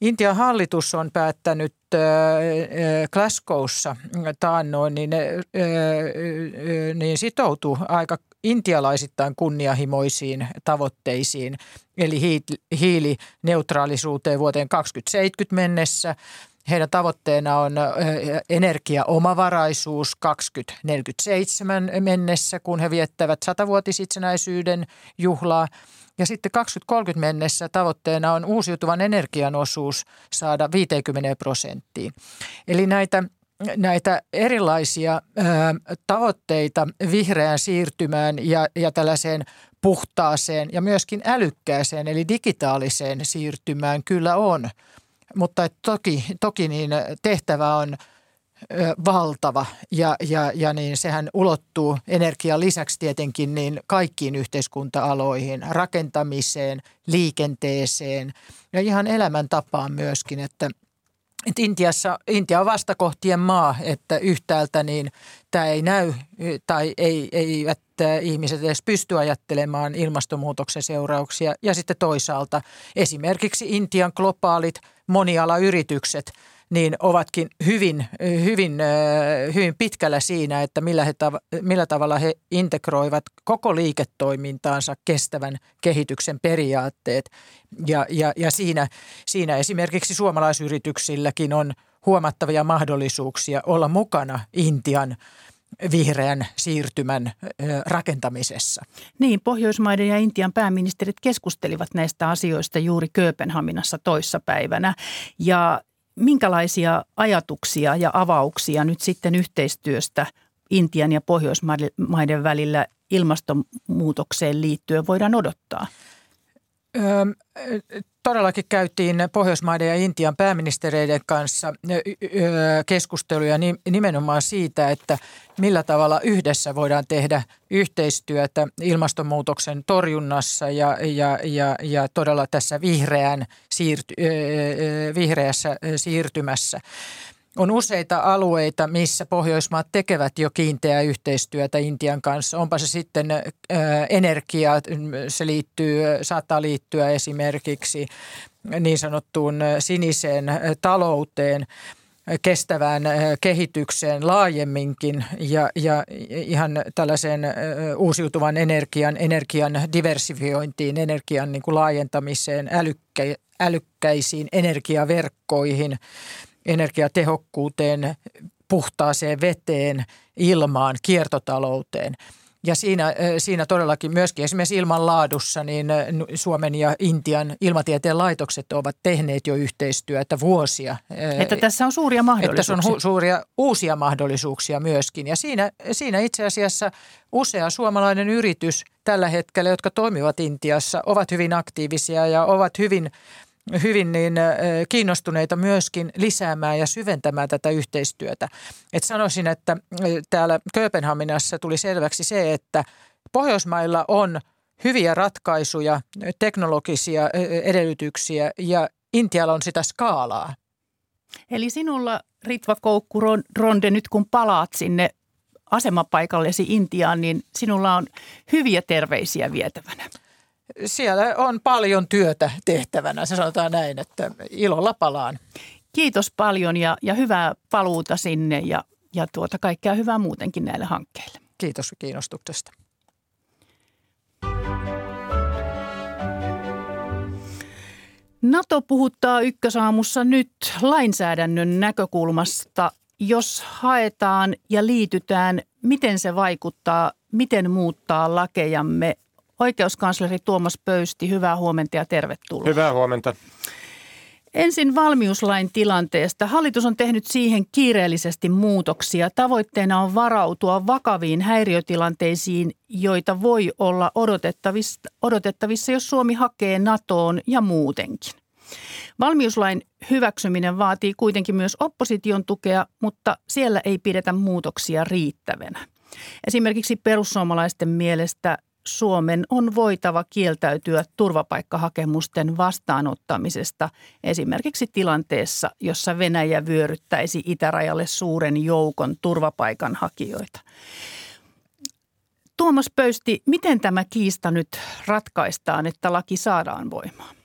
Intian hallitus on päättänyt Glasgowssa taannoin, niin, niin sitoutuu aika intialaisittain kunnianhimoisiin tavoitteisiin, eli hiilineutraalisuuteen vuoteen 2070 mennessä. Heidän tavoitteena on energiaomavaraisuus 2047 mennessä, kun he viettävät satavuotisitsenäisyyden juhlaa – ja sitten 2030 mennessä tavoitteena on uusiutuvan energian osuus saada 50 prosenttiin. Eli näitä näitä erilaisia ö, tavoitteita vihreään siirtymään ja, ja tällaiseen puhtaaseen ja myöskin älykkääseen eli digitaaliseen siirtymään kyllä on. Mutta toki, toki niin tehtävä on – valtava ja, ja, ja niin sehän ulottuu energian lisäksi tietenkin niin kaikkiin yhteiskunta-aloihin, rakentamiseen, liikenteeseen ja ihan elämäntapaan myöskin, että että Intiassa, Intia on vastakohtien maa, että yhtäältä niin tämä ei näy tai ei, eivät ihmiset edes pysty ajattelemaan ilmastonmuutoksen seurauksia. Ja sitten toisaalta esimerkiksi Intian globaalit monialayritykset – niin ovatkin hyvin, hyvin, hyvin pitkällä siinä, että millä, he, millä tavalla he integroivat koko liiketoimintaansa kestävän kehityksen periaatteet. Ja, ja, ja siinä, siinä esimerkiksi suomalaisyrityksilläkin on huomattavia mahdollisuuksia olla mukana Intian vihreän siirtymän rakentamisessa.
Niin, Pohjoismaiden ja Intian pääministerit keskustelivat näistä asioista juuri Kööpenhaminassa toissapäivänä. Ja minkälaisia ajatuksia ja avauksia nyt sitten yhteistyöstä Intian ja Pohjoismaiden välillä ilmastonmuutokseen liittyen voidaan odottaa?
Todellakin käytiin Pohjoismaiden ja Intian pääministereiden kanssa keskusteluja nimenomaan siitä, että millä tavalla yhdessä voidaan tehdä yhteistyötä ilmastonmuutoksen torjunnassa ja, ja, ja, ja todella tässä vihreän siirty, vihreässä siirtymässä. On useita alueita, missä Pohjoismaat tekevät jo kiinteää yhteistyötä Intian kanssa. Onpa se sitten energia, se liittyy, saattaa liittyä esimerkiksi niin sanottuun siniseen talouteen kestävään kehitykseen laajemminkin ja, ja ihan tällaiseen uusiutuvan energian, energian diversifiointiin, energian niin kuin laajentamiseen, älykkä, älykkäisiin energiaverkkoihin – energiatehokkuuteen, puhtaaseen veteen, ilmaan, kiertotalouteen – ja siinä, siinä todellakin myöskin esimerkiksi ilmanlaadussa niin Suomen ja Intian ilmatieteen laitokset ovat tehneet jo yhteistyötä vuosia.
Että tässä on suuria mahdollisuuksia.
Että tässä on suuria uusia mahdollisuuksia myöskin. Ja siinä, siinä itse asiassa usea suomalainen yritys tällä hetkellä, jotka toimivat Intiassa, ovat hyvin aktiivisia ja ovat hyvin hyvin niin kiinnostuneita myöskin lisäämään ja syventämään tätä yhteistyötä. Et sanoisin, että täällä Kööpenhaminassa tuli selväksi se, että Pohjoismailla on hyviä ratkaisuja, teknologisia edellytyksiä ja Intialla on sitä skaalaa.
Eli sinulla Ritva Koukku Ronde, nyt kun palaat sinne asemapaikallesi Intiaan, niin sinulla on hyviä terveisiä vietävänä
siellä on paljon työtä tehtävänä, se sanotaan näin, että ilolla palaan.
Kiitos paljon ja, ja hyvää paluuta sinne ja, ja tuota kaikkea hyvää muutenkin näille hankkeille.
Kiitos kiinnostuksesta.
NATO puhuttaa ykkösaamussa nyt lainsäädännön näkökulmasta. Jos haetaan ja liitytään, miten se vaikuttaa, miten muuttaa lakejamme Oikeuskansleri Tuomas Pöysti, hyvää huomenta ja tervetuloa.
Hyvää huomenta.
Ensin valmiuslain tilanteesta. Hallitus on tehnyt siihen kiireellisesti muutoksia. Tavoitteena on varautua vakaviin häiriötilanteisiin, joita voi olla odotettavissa, odotettavissa jos Suomi hakee NATOon ja muutenkin. Valmiuslain hyväksyminen vaatii kuitenkin myös opposition tukea, mutta siellä ei pidetä muutoksia riittävänä. Esimerkiksi perussuomalaisten mielestä Suomen on voitava kieltäytyä turvapaikkahakemusten vastaanottamisesta esimerkiksi tilanteessa, jossa Venäjä vyöryttäisi itärajalle suuren joukon turvapaikanhakijoita. Tuomas Pöysti, miten tämä kiista nyt ratkaistaan, että laki saadaan voimaan?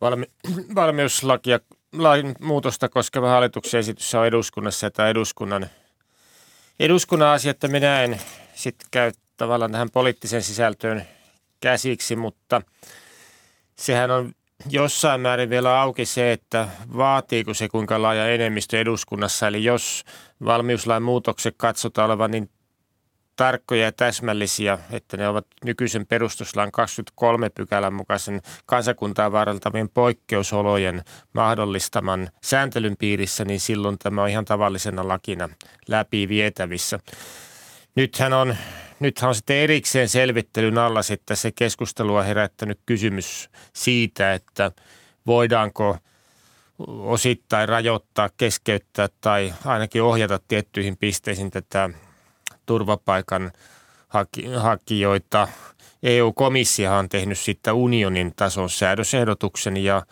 Valmi- valmiuslakia lain muutosta koskeva hallituksen esitys on eduskunnassa, että eduskunnan, eduskunnan asia, että minä en sitten käy tavallaan tähän poliittiseen sisältöön käsiksi, mutta sehän on jossain määrin vielä auki se, että vaatiiko se kuinka laaja enemmistö eduskunnassa. Eli jos valmiuslain muutokset katsotaan olevan niin tarkkoja ja täsmällisiä, että ne ovat nykyisen perustuslain 23 pykälän mukaisen kansakuntaa vaaraltavien poikkeusolojen mahdollistaman sääntelyn piirissä, niin silloin tämä on ihan tavallisena lakina läpi vietävissä. Nythän on nythän on sitten erikseen selvittelyn alla sitten se keskustelua herättänyt kysymys siitä, että voidaanko osittain rajoittaa, keskeyttää tai ainakin ohjata tiettyihin pisteisiin tätä turvapaikan hakijoita. EU-komissio on tehnyt sitten unionin tason säädösehdotuksen ja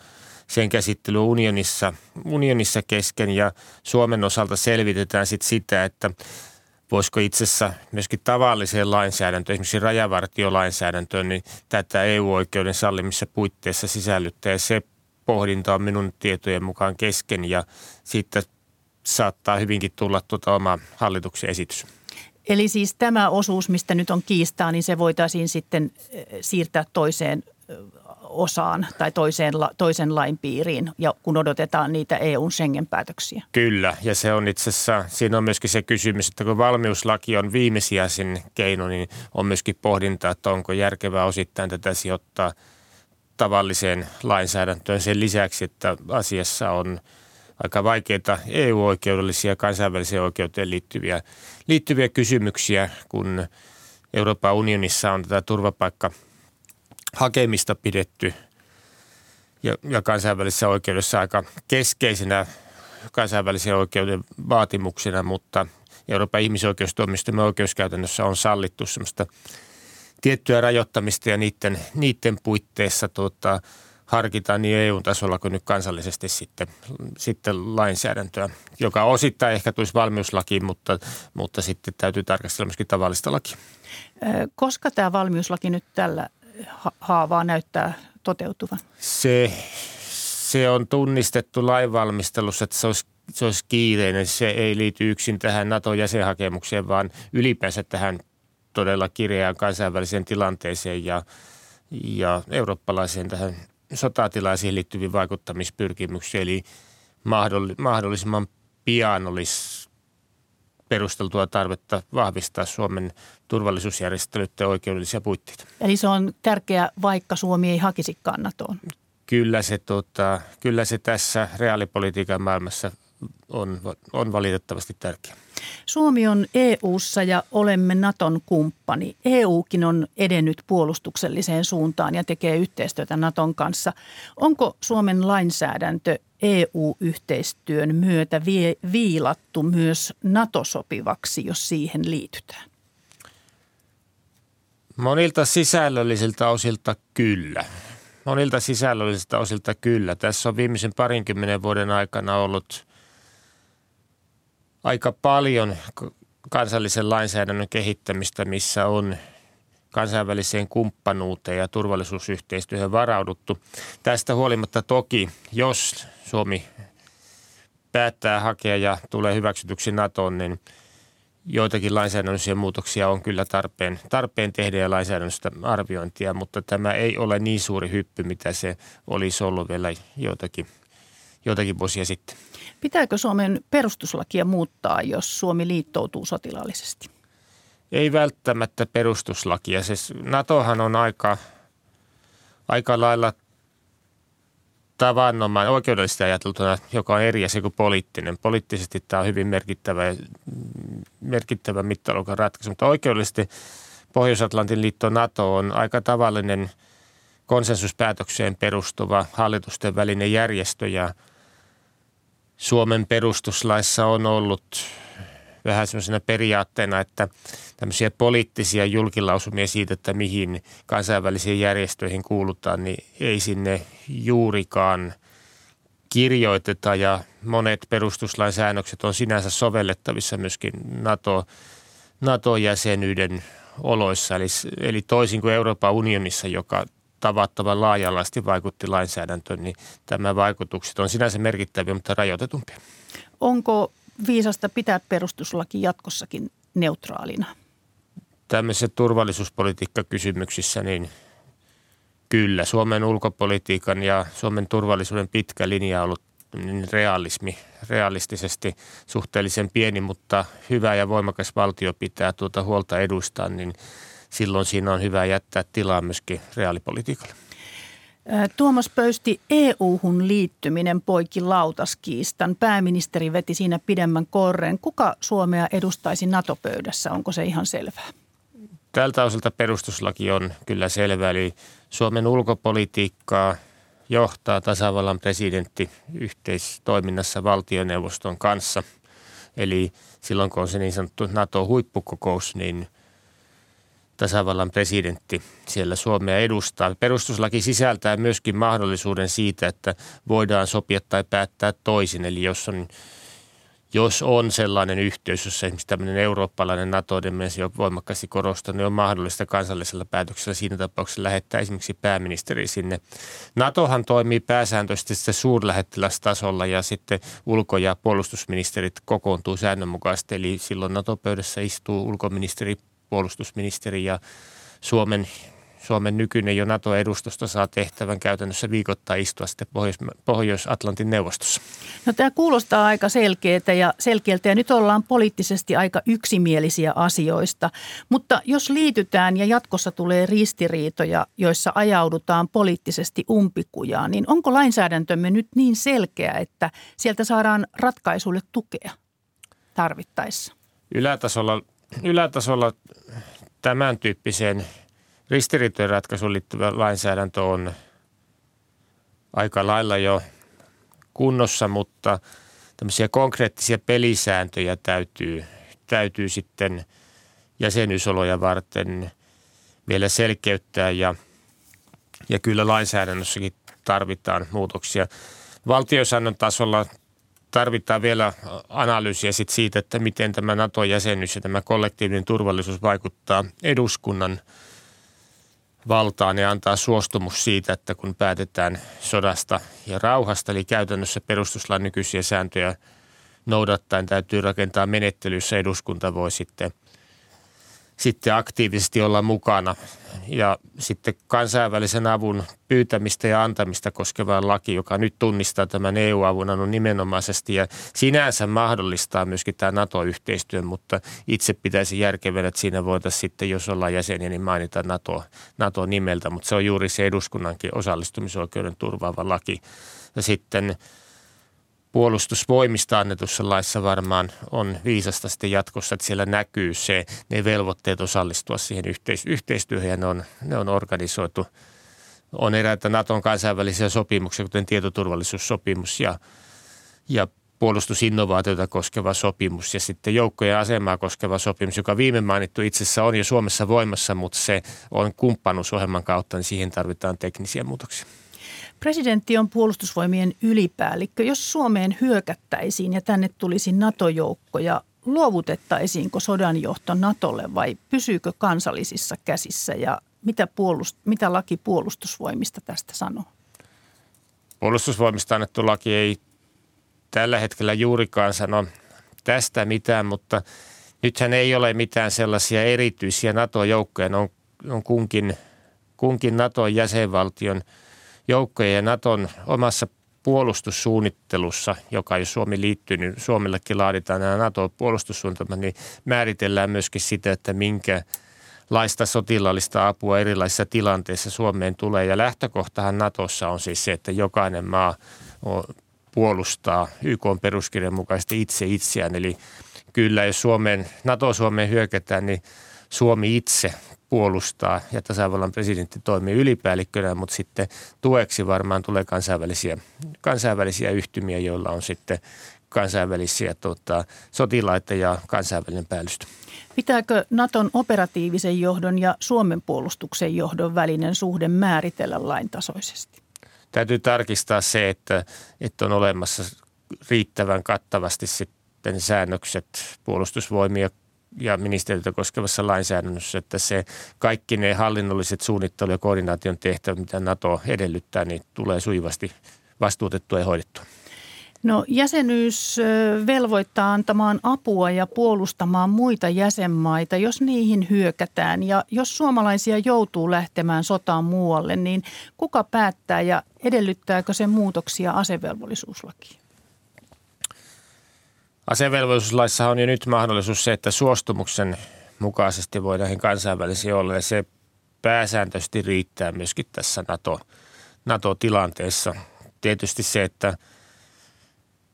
sen käsittely unionissa, unionissa kesken ja Suomen osalta selvitetään sitten sitä, että voisiko itse asiassa myöskin tavalliseen lainsäädäntöön, esimerkiksi rajavartiolainsäädäntöön, niin tätä EU-oikeuden sallimissa puitteissa sisällyttää. Ja se pohdinta on minun tietojen mukaan kesken ja siitä saattaa hyvinkin tulla tuota oma hallituksen esitys.
Eli siis tämä osuus, mistä nyt on kiistaa, niin se voitaisiin sitten eh, siirtää toiseen eh, osaan tai toiseen, toisen lain piiriin, ja kun odotetaan niitä EUn Schengen-päätöksiä.
Kyllä, ja se on itse asiassa, siinä on myöskin se kysymys, että kun valmiuslaki on viimesijaisin keino, niin on myöskin pohdinta, että onko järkevää osittain tätä sijoittaa tavalliseen lainsäädäntöön sen lisäksi, että asiassa on aika vaikeita EU-oikeudellisia ja kansainväliseen oikeuteen liittyviä, liittyviä kysymyksiä, kun Euroopan unionissa on tätä turvapaikka – hakemista pidetty ja, ja kansainvälisessä oikeudessa aika keskeisenä kansainvälisen oikeuden vaatimuksena, mutta Euroopan ihmisoikeustuomioistuimen oikeuskäytännössä on sallittu semmoista tiettyä rajoittamista ja niiden, niiden puitteissa tuota, harkitaan niin EU-tasolla kuin nyt kansallisesti sitten, sitten lainsäädäntöä, joka osittain ehkä tulisi valmiuslakiin, mutta, mutta sitten täytyy tarkastella myöskin tavallista lakia.
Koska tämä valmiuslaki nyt tällä haavaa näyttää toteutuvan?
Se, se on tunnistettu lainvalmistelussa, että se olisi, se olisi kiireinen. Se ei liity yksin tähän NATO-jäsenhakemukseen, vaan ylipäänsä tähän todella kireään kansainväliseen tilanteeseen ja, ja eurooppalaiseen tähän sotatilaisiin liittyviin vaikuttamispyrkimyksiin. Eli mahdollisimman pian olisi perusteltua tarvetta vahvistaa Suomen turvallisuusjärjestelyiden oikeudellisia puitteita.
Eli se on tärkeä, vaikka Suomi ei hakisi kannatoon.
Kyllä se, tota, kyllä se tässä reaalipolitiikan maailmassa on, on valitettavasti tärkeä.
Suomi on EU:ssa ja olemme Naton kumppani. EUkin on edennyt puolustukselliseen suuntaan ja tekee yhteistyötä Naton kanssa. Onko Suomen lainsäädäntö EU-yhteistyön myötä vie, viilattu myös NATO-sopivaksi, jos siihen liitytään?
Monilta sisällöllisiltä osilta kyllä. Monilta sisällöllisiltä osilta kyllä. Tässä on viimeisen parinkymmenen vuoden aikana ollut aika paljon kansallisen lainsäädännön kehittämistä, missä on kansainväliseen kumppanuuteen ja turvallisuusyhteistyöhön varauduttu. Tästä huolimatta toki, jos Suomi päättää hakea ja tulee hyväksytyksi NATOon, niin joitakin lainsäädännöllisiä muutoksia on kyllä tarpeen, tarpeen tehdä ja lainsäädännöstä arviointia, mutta tämä ei ole niin suuri hyppy, mitä se olisi ollut vielä joitakin, joitakin vuosia sitten.
Pitääkö Suomen perustuslakia muuttaa, jos Suomi liittoutuu sotilaallisesti?
Ei välttämättä perustuslakia. Siis NATOhan on aika, aika lailla tavannomainen oikeudellisesti ajateltuna, joka on eri asia kuin poliittinen. Poliittisesti tämä on hyvin merkittävä, merkittävä mittaluokan ratkaisu, mutta oikeudellisesti Pohjois-Atlantin liitto NATO on aika tavallinen konsensuspäätökseen perustuva hallitusten välinen järjestö ja Suomen perustuslaissa on ollut vähän semmoisena periaatteena, että tämmöisiä poliittisia julkilausumia siitä, että mihin kansainvälisiin järjestöihin kuulutaan, niin ei sinne juurikaan kirjoiteta ja monet perustuslain säännökset on sinänsä sovellettavissa myöskin NATO, NATO-jäsenyyden oloissa. Eli, eli toisin kuin Euroopan unionissa, joka tavattavan laajalasti vaikutti lainsäädäntöön, niin tämä vaikutukset on sinänsä merkittäviä, mutta rajoitetumpia.
Onko viisasta pitää perustuslaki jatkossakin neutraalina?
Tämmöisissä turvallisuuspolitiikkakysymyksissä niin kyllä. Suomen ulkopolitiikan ja Suomen turvallisuuden pitkä linja on ollut niin realismi, realistisesti suhteellisen pieni, mutta hyvä ja voimakas valtio pitää tuota huolta edustaan, niin silloin siinä on hyvä jättää tilaa myöskin reaalipolitiikalle.
Tuomas Pöysti, EU-hun liittyminen poiki lautaskiistan. Pääministeri veti siinä pidemmän korren. Kuka Suomea edustaisi NATO-pöydässä? Onko se ihan selvää?
Tältä osalta perustuslaki on kyllä selvä. Eli Suomen ulkopolitiikkaa johtaa tasavallan presidentti yhteistoiminnassa valtioneuvoston kanssa. Eli silloin kun on se niin sanottu NATO-huippukokous, niin – tasavallan presidentti siellä Suomea edustaa. Perustuslaki sisältää myöskin mahdollisuuden siitä, että voidaan sopia tai päättää toisin. Eli jos on, jos on sellainen yhteys, jossa esimerkiksi tämmöinen eurooppalainen NATO-dimensio voimakkaasti korostaa, niin on mahdollista kansallisella päätöksellä siinä tapauksessa lähettää esimerkiksi pääministeri sinne. NATOhan toimii pääsääntöisesti suurlähettilästasolla ja sitten ulko- ja puolustusministerit kokoontuu säännönmukaisesti. Eli silloin NATO-pöydässä istuu ulkoministeri puolustusministeri ja Suomen, Suomen nykyinen jo NATO-edustusta saa tehtävän käytännössä viikoittain istua sitten Pohjois- Pohjois-Atlantin neuvostossa.
No tämä kuulostaa aika selkeältä ja selkeältä ja nyt ollaan poliittisesti aika yksimielisiä asioista. Mutta jos liitytään ja jatkossa tulee ristiriitoja, joissa ajaudutaan poliittisesti umpikujaan, niin onko lainsäädäntömme nyt niin selkeä, että sieltä saadaan ratkaisuille tukea tarvittaessa?
Ylätasolla ylätasolla tämän tyyppiseen ristiriitojen ratkaisuun liittyvä lainsäädäntö on aika lailla jo kunnossa, mutta tämmöisiä konkreettisia pelisääntöjä täytyy, täytyy sitten jäsenyysoloja varten vielä selkeyttää ja, ja kyllä lainsäädännössäkin tarvitaan muutoksia. Valtiosäännön tasolla tarvitaan vielä analyysiä sit siitä, että miten tämä NATO-jäsenyys ja tämä kollektiivinen turvallisuus vaikuttaa eduskunnan valtaan ja antaa suostumus siitä, että kun päätetään sodasta ja rauhasta, eli käytännössä perustuslain nykyisiä sääntöjä noudattaen täytyy rakentaa menettelyssä eduskunta voi sitten, sitten aktiivisesti olla mukana. Ja sitten kansainvälisen avun pyytämistä ja antamista koskeva laki, joka nyt tunnistaa tämän EU-avun on nimenomaisesti ja sinänsä mahdollistaa myöskin tämä NATO-yhteistyön, mutta itse pitäisi järkevänä, että siinä voitaisiin sitten, jos ollaan jäseniä, niin mainita NATO, NATO nimeltä, mutta se on juuri se eduskunnankin osallistumisoikeuden turvaava laki. Ja sitten puolustusvoimista annetussa laissa varmaan on viisasta sitten jatkossa, että siellä näkyy se, ne velvoitteet osallistua siihen yhteis- yhteistyöhön ja ne on, ne on organisoitu. On eräitä Naton kansainvälisiä sopimuksia, kuten tietoturvallisuussopimus ja, ja puolustusinnovaatioita koskeva sopimus ja sitten joukkojen asemaa koskeva sopimus, joka viime mainittu itse asiassa on jo Suomessa voimassa, mutta se on kumppanuusohjelman kautta, niin siihen tarvitaan teknisiä muutoksia.
Presidentti on puolustusvoimien ylipäällikkö. Jos Suomeen hyökättäisiin ja tänne tulisi NATO-joukkoja, luovutettaisiinko sodanjohto NATOlle vai pysyykö kansallisissa käsissä ja mitä, puolust- mitä laki puolustusvoimista tästä sanoo?
Puolustusvoimista annettu laki ei tällä hetkellä juurikaan sano tästä mitään, mutta nythän ei ole mitään sellaisia erityisiä NATO-joukkoja. Ne on, on kunkin, kunkin NATO-jäsenvaltion – joukkojen ja Naton omassa puolustussuunnittelussa, joka jos Suomi liittyy, niin Suomellekin laaditaan nämä NATO-puolustussuunnitelmat, niin määritellään myöskin sitä, että minkä laista sotilaallista apua erilaisissa tilanteissa Suomeen tulee. Ja lähtökohtahan Natossa on siis se, että jokainen maa puolustaa YK peruskirjan mukaisesti itse itseään. Eli kyllä jos Suomeen, NATO-Suomeen hyökätään, niin Suomi itse puolustaa ja tasavallan presidentti toimii ylipäällikkönä, mutta sitten tueksi varmaan tulee kansainvälisiä, kansainvälisiä yhtymiä, joilla on sitten kansainvälisiä tota, sotilaita ja kansainvälinen päällystö.
Pitääkö Naton operatiivisen johdon ja Suomen puolustuksen johdon välinen suhde määritellä laintasoisesti?
Täytyy tarkistaa se, että, että on olemassa riittävän kattavasti sitten säännökset puolustusvoimia ja ministeriötä koskevassa lainsäädännössä, että se kaikki ne hallinnolliset suunnittelu- ja koordinaation tehtävät, mitä NATO edellyttää, niin tulee sujuvasti vastuutettua ja hoidettua.
No jäsenyys velvoittaa antamaan apua ja puolustamaan muita jäsenmaita, jos niihin hyökätään. Ja jos suomalaisia joutuu lähtemään sotaan muualle, niin kuka päättää ja edellyttääkö se muutoksia asevelvollisuuslakiin?
Asevelvollisuuslaissa on jo nyt mahdollisuus se, että suostumuksen mukaisesti voi näihin kansainvälisiin olla ja se pääsääntöisesti riittää myöskin tässä NATO, NATO-tilanteessa. Tietysti se, että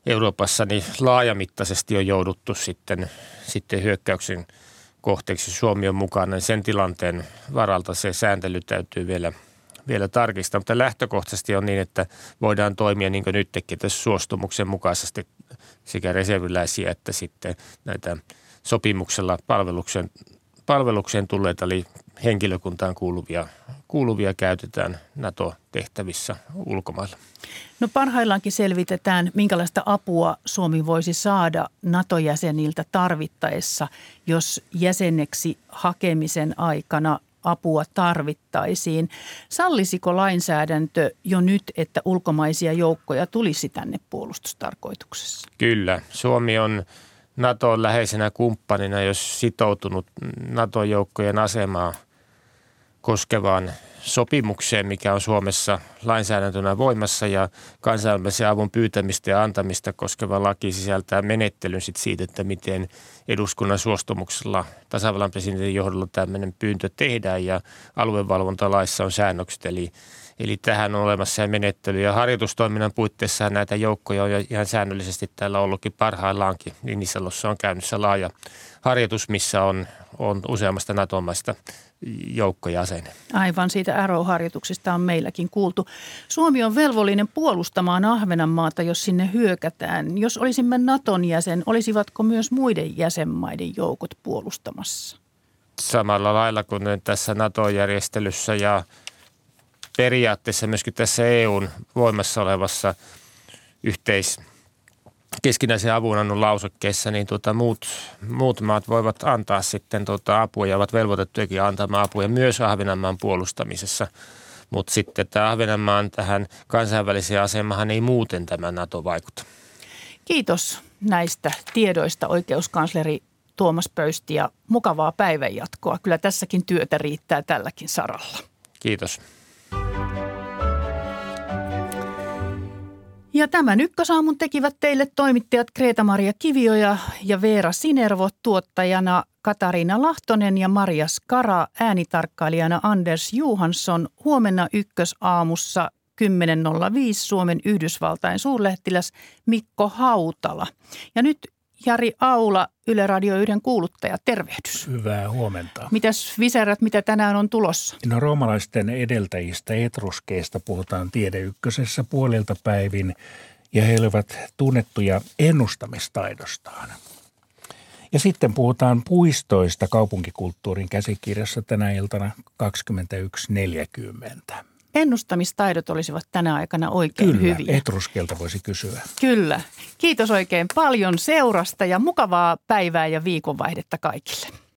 Euroopassa niin laajamittaisesti on jouduttu sitten, sitten hyökkäyksen kohteeksi. Suomi on mukana, niin sen tilanteen varalta se sääntely täytyy vielä, vielä tarkistaa. Mutta lähtökohtaisesti on niin, että voidaan toimia niin kuin nytkin tässä suostumuksen mukaisesti sekä reserviläisiä että sitten näitä sopimuksella palvelukseen, palvelukseen tulleita, eli henkilökuntaan kuuluvia, kuuluvia käytetään NATO-tehtävissä ulkomailla.
No parhaillaankin selvitetään, minkälaista apua Suomi voisi saada NATO-jäseniltä tarvittaessa, jos jäseneksi hakemisen aikana apua tarvittaisiin. Sallisiko lainsäädäntö jo nyt, että ulkomaisia joukkoja tulisi tänne puolustustarkoituksessa?
Kyllä. Suomi on NATOn läheisenä kumppanina, jos sitoutunut NATO-joukkojen asemaa koskevaan sopimukseen, mikä on Suomessa lainsäädäntönä voimassa ja kansainvälisen avun pyytämistä ja antamista koskeva laki sisältää menettelyn sit siitä, että miten eduskunnan suostumuksella tasavallan presidentin johdolla tämmöinen pyyntö tehdään ja aluevalvontalaissa on säännökset, eli Eli tähän on olemassa menettely ja harjoitustoiminnan puitteissa näitä joukkoja on ihan säännöllisesti täällä ollutkin parhaillaankin. Ninisalossa on käynnissä laaja harjoitus, missä on, on useammasta NATO-maista joukkojäsen.
Aivan siitä Arrow-harjoituksista on meilläkin kuultu. Suomi on velvollinen puolustamaan Ahvenanmaata, jos sinne hyökätään. Jos olisimme Naton jäsen, olisivatko myös muiden jäsenmaiden joukot puolustamassa?
Samalla lailla kuin tässä NATO-järjestelyssä ja periaatteessa myöskin tässä EUn voimassa olevassa yhteis- keskinäisen avunannon lausakkeessa, niin tuota, muut, muut maat voivat antaa sitten tuota, apua ja ovat velvoitettujakin antamaan apua myös Ahvenanmaan puolustamisessa. Mutta sitten tämä Ahvenanmaan tähän kansainväliseen asemahan ei muuten tämä NATO vaikuta.
Kiitos näistä tiedoista oikeuskansleri Tuomas Pöysti ja mukavaa päivänjatkoa. Kyllä tässäkin työtä riittää tälläkin saralla.
Kiitos.
Ja tämän ykkösaamun tekivät teille toimittajat Kreta-Maria Kivioja ja Veera Sinervo tuottajana Katariina Lahtonen ja Maria Skara äänitarkkailijana Anders Johansson. Huomenna ykkösaamussa 10.05 Suomen Yhdysvaltain suurlähettiläs Mikko Hautala. Ja nyt Jari Aula, Yle Radio 1 kuuluttaja, tervehdys.
Hyvää huomenta.
Mitäs viserät, mitä tänään on tulossa?
No roomalaisten edeltäjistä etruskeista puhutaan Tiede Ykkösessä puolilta päivin ja he olivat tunnettuja ennustamistaidostaan. Ja sitten puhutaan puistoista kaupunkikulttuurin käsikirjassa tänä iltana 21.40.
Ennustamistaidot olisivat tänä aikana oikein
Kyllä,
hyviä.
etruskelta voisi kysyä.
Kyllä. Kiitos oikein paljon seurasta ja mukavaa päivää ja viikonvaihdetta kaikille.